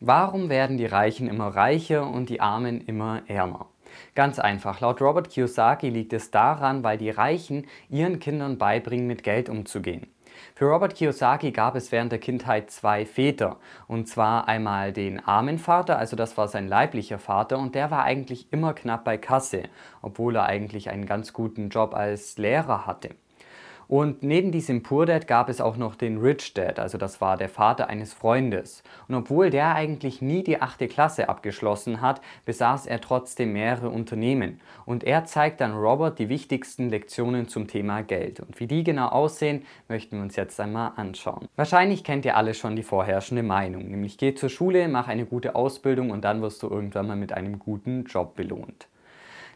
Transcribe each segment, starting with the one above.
Warum werden die Reichen immer reicher und die Armen immer ärmer? Ganz einfach, laut Robert Kiyosaki liegt es daran, weil die Reichen ihren Kindern beibringen, mit Geld umzugehen. Für Robert Kiyosaki gab es während der Kindheit zwei Väter. Und zwar einmal den armen Vater, also das war sein leiblicher Vater, und der war eigentlich immer knapp bei Kasse, obwohl er eigentlich einen ganz guten Job als Lehrer hatte. Und neben diesem Poor Dad gab es auch noch den Rich Dad, also das war der Vater eines Freundes. Und obwohl der eigentlich nie die achte Klasse abgeschlossen hat, besaß er trotzdem mehrere Unternehmen. Und er zeigt dann Robert die wichtigsten Lektionen zum Thema Geld. Und wie die genau aussehen, möchten wir uns jetzt einmal anschauen. Wahrscheinlich kennt ihr alle schon die vorherrschende Meinung, nämlich geh zur Schule, mach eine gute Ausbildung und dann wirst du irgendwann mal mit einem guten Job belohnt.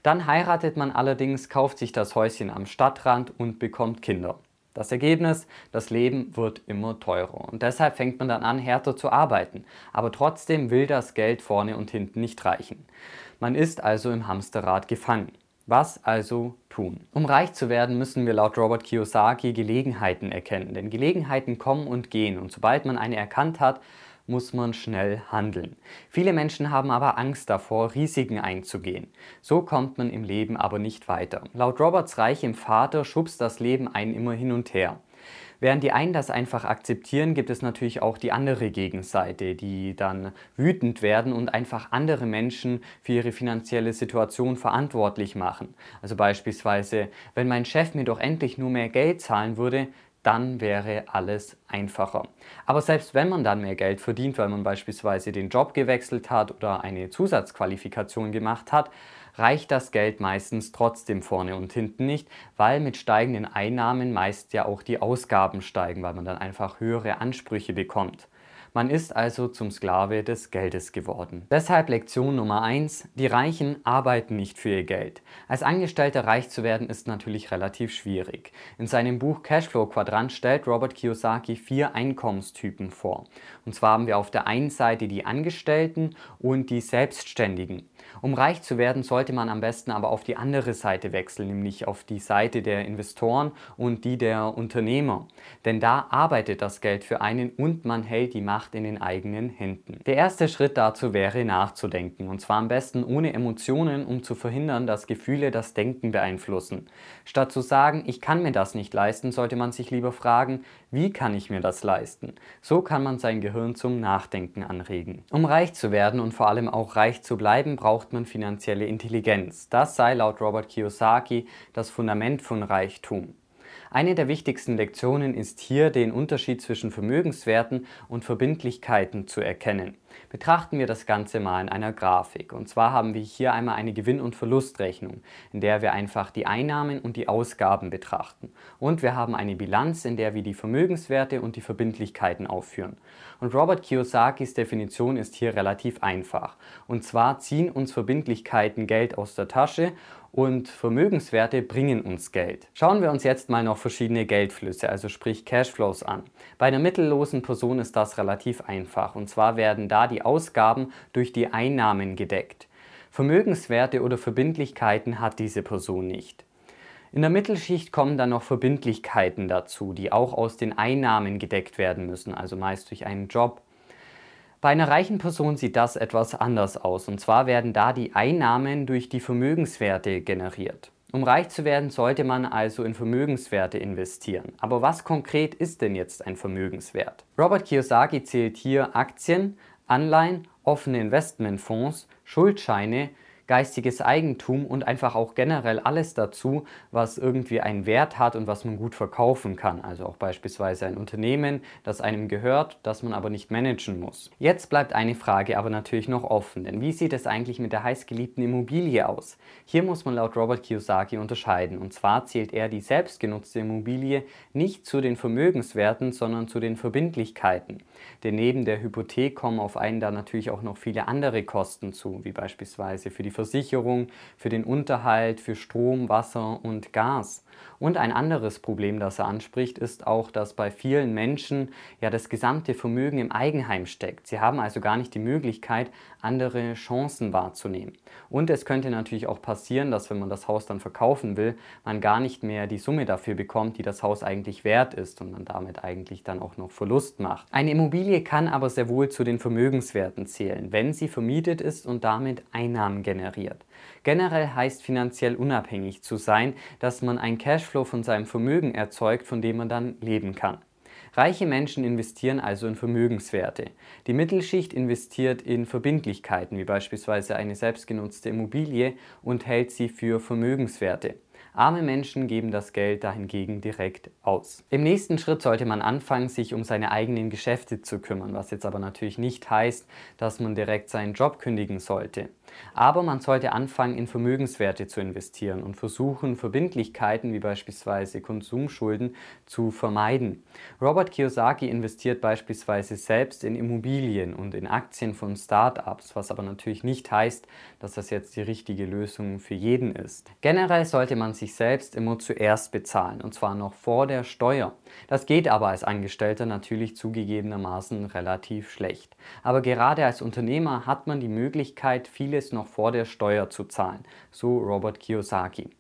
Dann heiratet man allerdings, kauft sich das Häuschen am Stadtrand und bekommt Kinder. Das Ergebnis, das Leben wird immer teurer und deshalb fängt man dann an, härter zu arbeiten. Aber trotzdem will das Geld vorne und hinten nicht reichen. Man ist also im Hamsterrad gefangen. Was also tun? Um reich zu werden, müssen wir laut Robert Kiyosaki Gelegenheiten erkennen. Denn Gelegenheiten kommen und gehen und sobald man eine erkannt hat, muss man schnell handeln. Viele Menschen haben aber Angst davor, Risiken einzugehen. So kommt man im Leben aber nicht weiter. Laut Roberts reichem Vater schubst das Leben einen immer hin und her. Während die einen das einfach akzeptieren, gibt es natürlich auch die andere Gegenseite, die dann wütend werden und einfach andere Menschen für ihre finanzielle Situation verantwortlich machen. Also beispielsweise, wenn mein Chef mir doch endlich nur mehr Geld zahlen würde, dann wäre alles einfacher. Aber selbst wenn man dann mehr Geld verdient, weil man beispielsweise den Job gewechselt hat oder eine Zusatzqualifikation gemacht hat, reicht das Geld meistens trotzdem vorne und hinten nicht, weil mit steigenden Einnahmen meist ja auch die Ausgaben steigen, weil man dann einfach höhere Ansprüche bekommt. Man ist also zum Sklave des Geldes geworden. Deshalb Lektion Nummer 1. Die Reichen arbeiten nicht für ihr Geld. Als Angestellter reich zu werden ist natürlich relativ schwierig. In seinem Buch Cashflow Quadrant stellt Robert Kiyosaki vier Einkommenstypen vor. Und zwar haben wir auf der einen Seite die Angestellten und die Selbstständigen. Um reich zu werden, sollte man am besten aber auf die andere Seite wechseln, nämlich auf die Seite der Investoren und die der Unternehmer. Denn da arbeitet das Geld für einen und man hält die Macht in den eigenen Händen. Der erste Schritt dazu wäre nachzudenken und zwar am besten ohne Emotionen, um zu verhindern, dass Gefühle das Denken beeinflussen. Statt zu sagen, ich kann mir das nicht leisten, sollte man sich lieber fragen, wie kann ich mir das leisten? So kann man sein Gehirn zum Nachdenken anregen. Um reich zu werden und vor allem auch reich zu bleiben, braucht braucht man finanzielle Intelligenz. Das sei laut Robert Kiyosaki das Fundament von Reichtum. Eine der wichtigsten Lektionen ist hier, den Unterschied zwischen Vermögenswerten und Verbindlichkeiten zu erkennen. Betrachten wir das Ganze mal in einer Grafik. Und zwar haben wir hier einmal eine Gewinn- und Verlustrechnung, in der wir einfach die Einnahmen und die Ausgaben betrachten. Und wir haben eine Bilanz, in der wir die Vermögenswerte und die Verbindlichkeiten aufführen. Und Robert Kiyosakis Definition ist hier relativ einfach. Und zwar ziehen uns Verbindlichkeiten Geld aus der Tasche und Vermögenswerte bringen uns Geld. Schauen wir uns jetzt mal noch verschiedene Geldflüsse, also sprich Cashflows an. Bei einer mittellosen Person ist das relativ einfach und zwar werden da die Ausgaben durch die Einnahmen gedeckt. Vermögenswerte oder Verbindlichkeiten hat diese Person nicht. In der Mittelschicht kommen dann noch Verbindlichkeiten dazu, die auch aus den Einnahmen gedeckt werden müssen, also meist durch einen Job bei einer reichen Person sieht das etwas anders aus. Und zwar werden da die Einnahmen durch die Vermögenswerte generiert. Um reich zu werden, sollte man also in Vermögenswerte investieren. Aber was konkret ist denn jetzt ein Vermögenswert? Robert Kiyosaki zählt hier Aktien, Anleihen, offene Investmentfonds, Schuldscheine, geistiges Eigentum und einfach auch generell alles dazu, was irgendwie einen Wert hat und was man gut verkaufen kann. Also auch beispielsweise ein Unternehmen, das einem gehört, das man aber nicht managen muss. Jetzt bleibt eine Frage aber natürlich noch offen, denn wie sieht es eigentlich mit der heißgeliebten Immobilie aus? Hier muss man laut Robert Kiyosaki unterscheiden und zwar zählt er die selbstgenutzte Immobilie nicht zu den Vermögenswerten, sondern zu den Verbindlichkeiten. Denn neben der Hypothek kommen auf einen da natürlich auch noch viele andere Kosten zu, wie beispielsweise für die Versicherung, für den Unterhalt, für Strom, Wasser und Gas. Und ein anderes Problem, das er anspricht, ist auch, dass bei vielen Menschen ja das gesamte Vermögen im Eigenheim steckt. Sie haben also gar nicht die Möglichkeit, andere Chancen wahrzunehmen. Und es könnte natürlich auch passieren, dass wenn man das Haus dann verkaufen will, man gar nicht mehr die Summe dafür bekommt, die das Haus eigentlich wert ist und man damit eigentlich dann auch noch Verlust macht. Eine Immobilie kann aber sehr wohl zu den Vermögenswerten zählen, wenn sie vermietet ist und damit Einnahmen generiert. Generell heißt finanziell unabhängig zu sein, dass man ein Cashflow von seinem Vermögen erzeugt, von dem man dann leben kann. Reiche Menschen investieren also in Vermögenswerte. Die Mittelschicht investiert in Verbindlichkeiten, wie beispielsweise eine selbstgenutzte Immobilie, und hält sie für Vermögenswerte. Arme Menschen geben das Geld dahingegen direkt aus. Im nächsten Schritt sollte man anfangen, sich um seine eigenen Geschäfte zu kümmern, was jetzt aber natürlich nicht heißt, dass man direkt seinen Job kündigen sollte. Aber man sollte anfangen, in Vermögenswerte zu investieren und versuchen, Verbindlichkeiten wie beispielsweise Konsumschulden zu vermeiden. Robert Kiyosaki investiert beispielsweise selbst in Immobilien und in Aktien von Start-ups, was aber natürlich nicht heißt, dass das jetzt die richtige Lösung für jeden ist. Generell sollte man sich selbst immer zuerst bezahlen und zwar noch vor der Steuer. Das geht aber als Angestellter natürlich zugegebenermaßen relativ schlecht. Aber gerade als Unternehmer hat man die Möglichkeit, viele vieles noch vor der Steuer zu zahlen, so Robert Kiyosaki.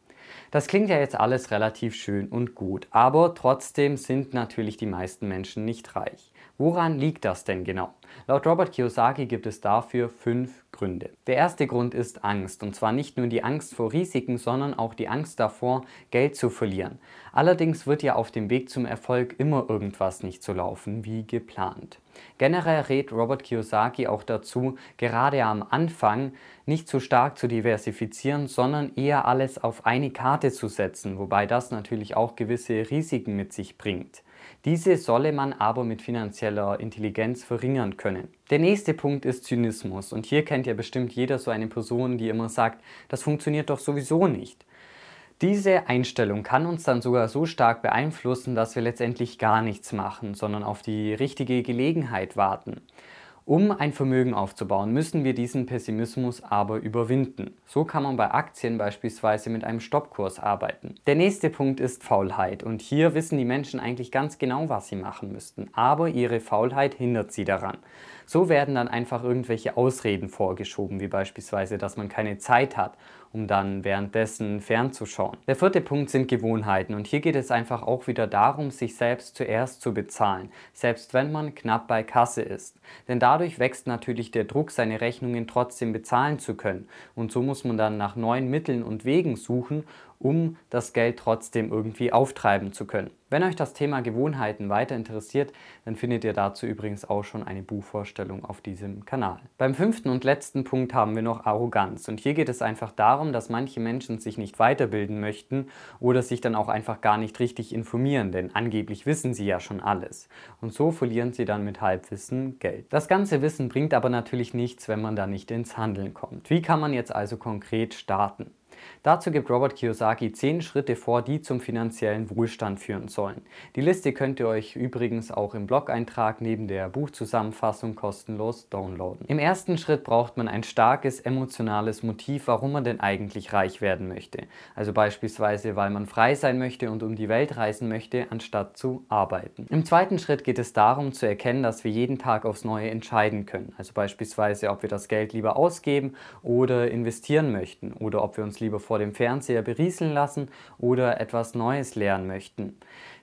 Das klingt ja jetzt alles relativ schön und gut, aber trotzdem sind natürlich die meisten Menschen nicht reich. Woran liegt das denn genau? Laut Robert Kiyosaki gibt es dafür fünf Gründe. Der erste Grund ist Angst, und zwar nicht nur die Angst vor Risiken, sondern auch die Angst davor, Geld zu verlieren. Allerdings wird ja auf dem Weg zum Erfolg immer irgendwas nicht so laufen wie geplant. Generell rät Robert Kiyosaki auch dazu, gerade am Anfang nicht zu stark zu diversifizieren, sondern eher alles auf eine Karte zu setzen, wobei das natürlich auch gewisse Risiken mit sich bringt. Diese solle man aber mit finanzieller Intelligenz verringern können. Der nächste Punkt ist Zynismus und hier kennt ja bestimmt jeder so eine Person, die immer sagt, das funktioniert doch sowieso nicht. Diese Einstellung kann uns dann sogar so stark beeinflussen, dass wir letztendlich gar nichts machen, sondern auf die richtige Gelegenheit warten. Um ein Vermögen aufzubauen, müssen wir diesen Pessimismus aber überwinden. So kann man bei Aktien beispielsweise mit einem Stoppkurs arbeiten. Der nächste Punkt ist Faulheit und hier wissen die Menschen eigentlich ganz genau, was sie machen müssten, aber ihre Faulheit hindert sie daran. So werden dann einfach irgendwelche Ausreden vorgeschoben, wie beispielsweise, dass man keine Zeit hat, um dann währenddessen fernzuschauen. Der vierte Punkt sind Gewohnheiten und hier geht es einfach auch wieder darum, sich selbst zuerst zu bezahlen, selbst wenn man knapp bei Kasse ist. Denn dadurch wächst natürlich der Druck, seine Rechnungen trotzdem bezahlen zu können und so muss man dann nach neuen Mitteln und Wegen suchen, um das Geld trotzdem irgendwie auftreiben zu können. Wenn euch das Thema Gewohnheiten weiter interessiert, dann findet ihr dazu übrigens auch schon eine Buchvorstellung auf diesem Kanal. Beim fünften und letzten Punkt haben wir noch Arroganz. Und hier geht es einfach darum, dass manche Menschen sich nicht weiterbilden möchten oder sich dann auch einfach gar nicht richtig informieren, denn angeblich wissen sie ja schon alles. Und so verlieren sie dann mit Halbwissen Geld. Das ganze Wissen bringt aber natürlich nichts, wenn man da nicht ins Handeln kommt. Wie kann man jetzt also konkret starten? Dazu gibt Robert Kiyosaki 10 Schritte vor, die zum finanziellen Wohlstand führen sollen. Die Liste könnt ihr euch übrigens auch im Blog-Eintrag neben der Buchzusammenfassung kostenlos downloaden. Im ersten Schritt braucht man ein starkes emotionales Motiv, warum man denn eigentlich reich werden möchte. Also beispielsweise, weil man frei sein möchte und um die Welt reisen möchte, anstatt zu arbeiten. Im zweiten Schritt geht es darum zu erkennen, dass wir jeden Tag aufs Neue entscheiden können. Also beispielsweise, ob wir das Geld lieber ausgeben oder investieren möchten oder ob wir uns lieber lieber vor dem Fernseher berieseln lassen oder etwas Neues lernen möchten.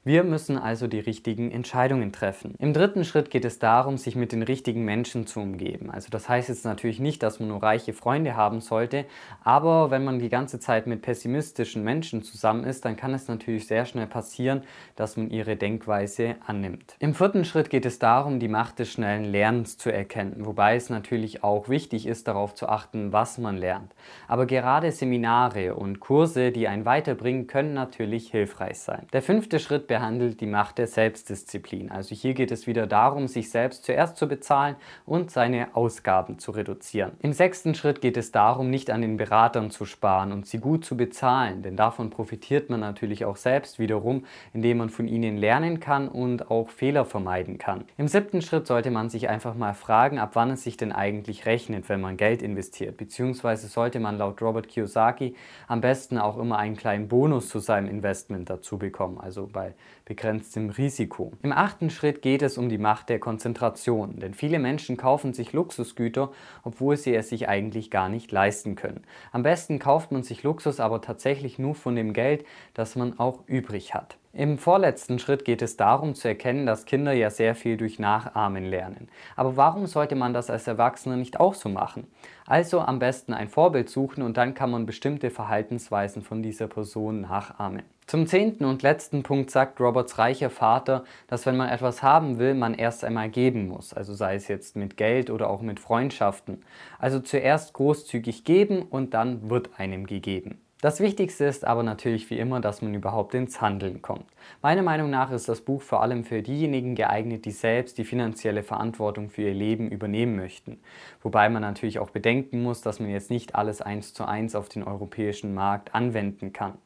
Wir müssen also die richtigen Entscheidungen treffen. Im dritten Schritt geht es darum, sich mit den richtigen Menschen zu umgeben. Also das heißt jetzt natürlich nicht, dass man nur reiche Freunde haben sollte, aber wenn man die ganze Zeit mit pessimistischen Menschen zusammen ist, dann kann es natürlich sehr schnell passieren, dass man ihre Denkweise annimmt. Im vierten Schritt geht es darum, die Macht des schnellen Lernens zu erkennen, wobei es natürlich auch wichtig ist, darauf zu achten, was man lernt. Aber gerade Seminare und Kurse, die einen weiterbringen, können natürlich hilfreich sein. Der fünfte Schritt behandelt die Macht der Selbstdisziplin. Also hier geht es wieder darum, sich selbst zuerst zu bezahlen und seine Ausgaben zu reduzieren. Im sechsten Schritt geht es darum, nicht an den Beratern zu sparen und sie gut zu bezahlen, denn davon profitiert man natürlich auch selbst wiederum, indem man von ihnen lernen kann und auch Fehler vermeiden kann. Im siebten Schritt sollte man sich einfach mal fragen, ab wann es sich denn eigentlich rechnet, wenn man Geld investiert, beziehungsweise sollte man laut Robert Kiyosaki am besten auch immer einen kleinen Bonus zu seinem Investment dazu bekommen, also bei begrenztem Risiko. Im achten Schritt geht es um die Macht der Konzentration, denn viele Menschen kaufen sich Luxusgüter, obwohl sie es sich eigentlich gar nicht leisten können. Am besten kauft man sich Luxus aber tatsächlich nur von dem Geld, das man auch übrig hat. Im vorletzten Schritt geht es darum zu erkennen, dass Kinder ja sehr viel durch Nachahmen lernen. Aber warum sollte man das als Erwachsener nicht auch so machen? Also am besten ein Vorbild suchen und dann kann man bestimmte Verhaltensweisen von dieser Person nachahmen. Zum zehnten und letzten Punkt sagt Roberts reicher Vater, dass wenn man etwas haben will, man erst einmal geben muss. Also sei es jetzt mit Geld oder auch mit Freundschaften. Also zuerst großzügig geben und dann wird einem gegeben. Das Wichtigste ist aber natürlich wie immer, dass man überhaupt ins Handeln kommt. Meiner Meinung nach ist das Buch vor allem für diejenigen geeignet, die selbst die finanzielle Verantwortung für ihr Leben übernehmen möchten. Wobei man natürlich auch bedenken muss, dass man jetzt nicht alles eins zu eins auf den europäischen Markt anwenden kann.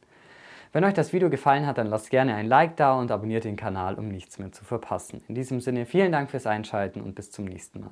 Wenn euch das Video gefallen hat, dann lasst gerne ein Like da und abonniert den Kanal, um nichts mehr zu verpassen. In diesem Sinne vielen Dank fürs Einschalten und bis zum nächsten Mal.